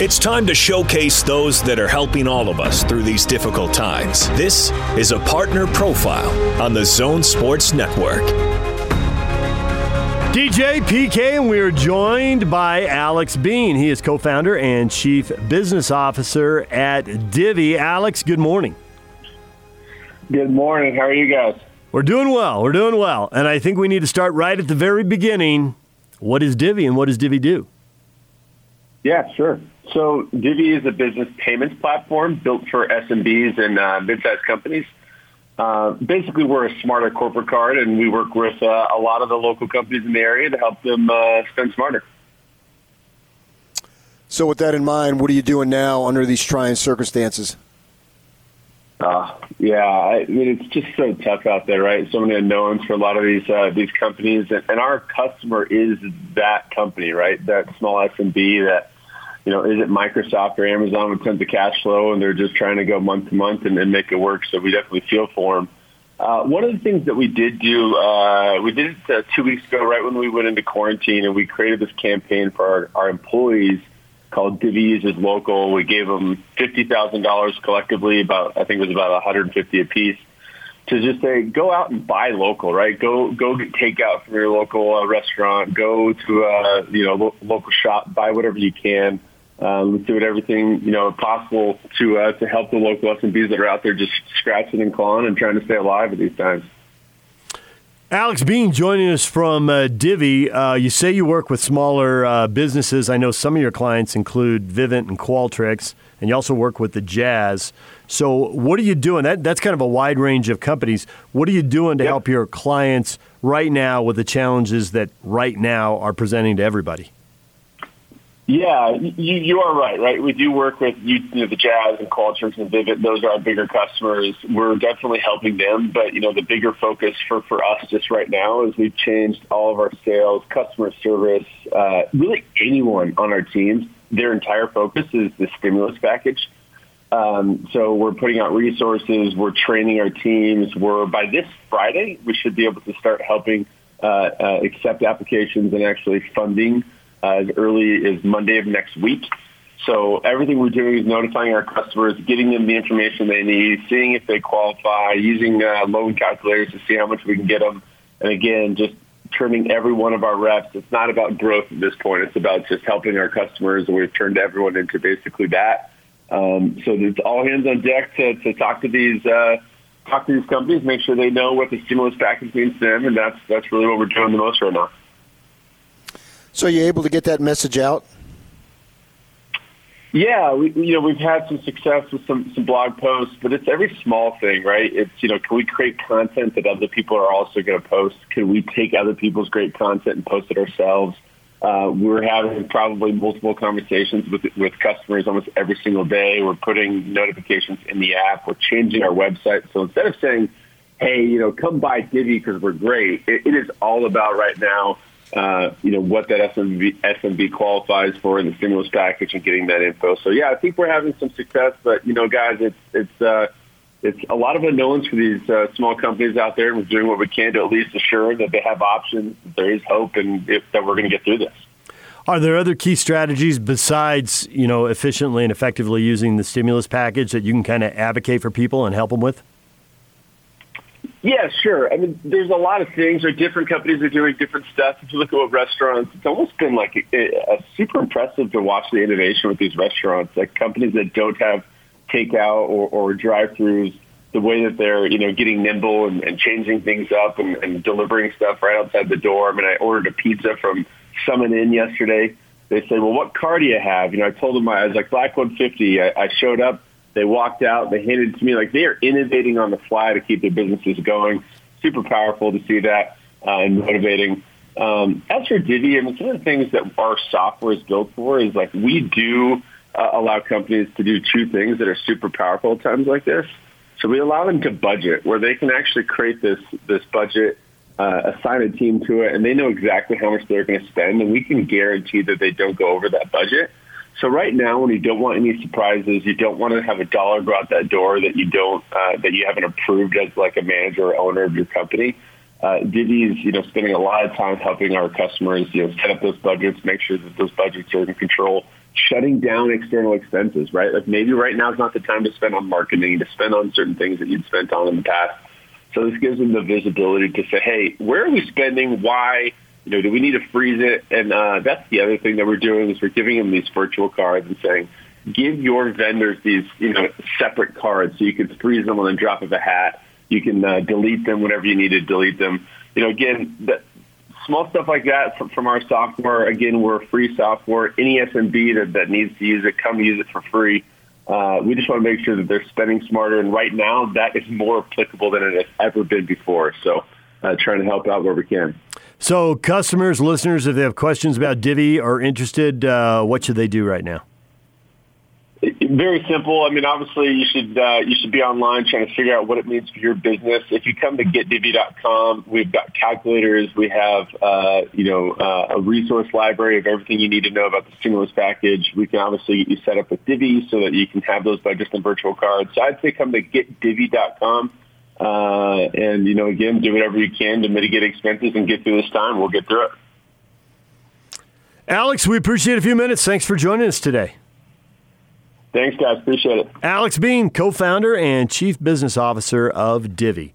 It's time to showcase those that are helping all of us through these difficult times. This is a partner profile on the Zone Sports Network. DJ PK, and we are joined by Alex Bean. He is co founder and chief business officer at Divvy. Alex, good morning. Good morning. How are you guys? We're doing well. We're doing well. And I think we need to start right at the very beginning. What is Divvy and what does Divvy do? Yeah, sure. So Divvy is a business payments platform built for SMBs and uh, mid-sized companies. Uh, basically, we're a smarter corporate card, and we work with uh, a lot of the local companies in the area to help them uh, spend smarter. So, with that in mind, what are you doing now under these trying circumstances? Uh, yeah, I mean it's just so tough out there, right? So many unknowns for a lot of these uh, these companies, and, and our customer is that company, right? That small SMB that you know, is it Microsoft or Amazon with tons of cash flow and they're just trying to go month to month and, and make it work. So we definitely feel for them. Uh, one of the things that we did do, uh, we did it uh, two weeks ago, right when we went into quarantine, and we created this campaign for our, our employees called Divvies is Local. We gave them fifty thousand dollars collectively, about I think it was about one hundred and fifty a piece, to just say go out and buy local, right? Go go get takeout from your local uh, restaurant. Go to a uh, you know lo- local shop, buy whatever you can. Um, let's do everything you know possible to uh, to help the local SMBs that are out there just scratching and clawing and trying to stay alive at these times. Alex Bean joining us from uh, Divvy. Uh, you say you work with smaller uh, businesses. I know some of your clients include Vivint and Qualtrics, and you also work with the Jazz. So, what are you doing? That that's kind of a wide range of companies. What are you doing to yep. help your clients right now with the challenges that right now are presenting to everybody? Yeah, you, you are right, right? We do work with you, you know, the Jazz and Qualtrics and Vivint. Those are our bigger customers. We're definitely helping them, but you know, the bigger focus for, for us just right now is we've changed all of our sales, customer service, uh, really anyone on our teams. Their entire focus is the stimulus package. Um, so we're putting out resources. We're training our teams. We're by this Friday, we should be able to start helping uh, uh, accept applications and actually funding as early as Monday of next week. So everything we're doing is notifying our customers, getting them the information they need, seeing if they qualify, using uh, loan calculators to see how much we can get them. And again, just turning every one of our reps. It's not about growth at this point. It's about just helping our customers, and we've turned everyone into basically that. Um, so it's all hands on deck to, to talk to these uh, talk to these companies, make sure they know what the stimulus package means to them, and that's that's really what we're doing the most right now. So are you able to get that message out? Yeah, we, you know, we've had some success with some, some blog posts, but it's every small thing, right? It's, you know, can we create content that other people are also going to post? Can we take other people's great content and post it ourselves? Uh, we're having probably multiple conversations with with customers almost every single day. We're putting notifications in the app. We're changing our website. So instead of saying, "Hey, you know, come buy Divvy because we're great," it, it is all about right now uh, you know, what that SMB, SMB qualifies for in the stimulus package and getting that info. So yeah, I think we're having some success, but you know, guys, it's, it's, uh, it's a lot of unknowns for these uh, small companies out there. We're doing what we can to at least assure that they have options, there is hope, and if, that we're going to get through this. Are there other key strategies besides, you know, efficiently and effectively using the stimulus package that you can kind of advocate for people and help them with? Yeah, sure. I mean, there's a lot of things. Or different companies are doing different stuff. If you look at what restaurants, it's almost been like a, a super impressive to watch the innovation with these restaurants. Like companies that don't have takeout or, or drive-throughs, the way that they're you know getting nimble and, and changing things up and, and delivering stuff right outside the door. I mean, I ordered a pizza from Summon Inn yesterday. They said, "Well, what car do you have?" You know, I told them I was like Black 150. I, I showed up they walked out. They handed it to me. Like they are innovating on the fly to keep their businesses going. Super powerful to see that uh, and motivating. Um, as for Divvy, I mean, some of the things that our software is built for is like we do uh, allow companies to do two things that are super powerful at times like this. So we allow them to budget, where they can actually create this this budget, uh, assign a team to it, and they know exactly how much they're going to spend, and we can guarantee that they don't go over that budget. So right now, when you don't want any surprises, you don't want to have a dollar go out that door that you don't uh, that you haven't approved as like a manager or owner of your company. uh, Divvy you know, spending a lot of time helping our customers, you know, set up those budgets, make sure that those budgets are in control, shutting down external expenses, right? Like maybe right now is not the time to spend on marketing, to spend on certain things that you'd spent on in the past. So this gives them the visibility to say, hey, where are we spending? Why? You know, do we need to freeze it? And uh, that's the other thing that we're doing is we're giving them these virtual cards and saying, give your vendors these, you know, separate cards so you can freeze them on the drop of a hat. You can uh, delete them whenever you need to delete them. You know, again, the, small stuff like that from, from our software. Again, we're free software. Any SMB that, that needs to use it, come use it for free. Uh, we just want to make sure that they're spending smarter. And right now, that is more applicable than it has ever been before. So, uh, trying to help out where we can. So, customers, listeners, if they have questions about Divvy or interested, uh, what should they do right now? Very simple. I mean, obviously, you should uh, you should be online trying to figure out what it means for your business. If you come to getdivvy.com, we've got calculators. We have uh, you know uh, a resource library of everything you need to know about the stimulus package. We can obviously get you set up with Divvy so that you can have those by just a virtual card. So I'd say come to getdivvy.com. Uh, and you know, again, do whatever you can to mitigate expenses and get through this time. We'll get through it. Alex, we appreciate a few minutes. Thanks for joining us today. Thanks, guys. Appreciate it. Alex Bean, co founder and chief business officer of Divvy.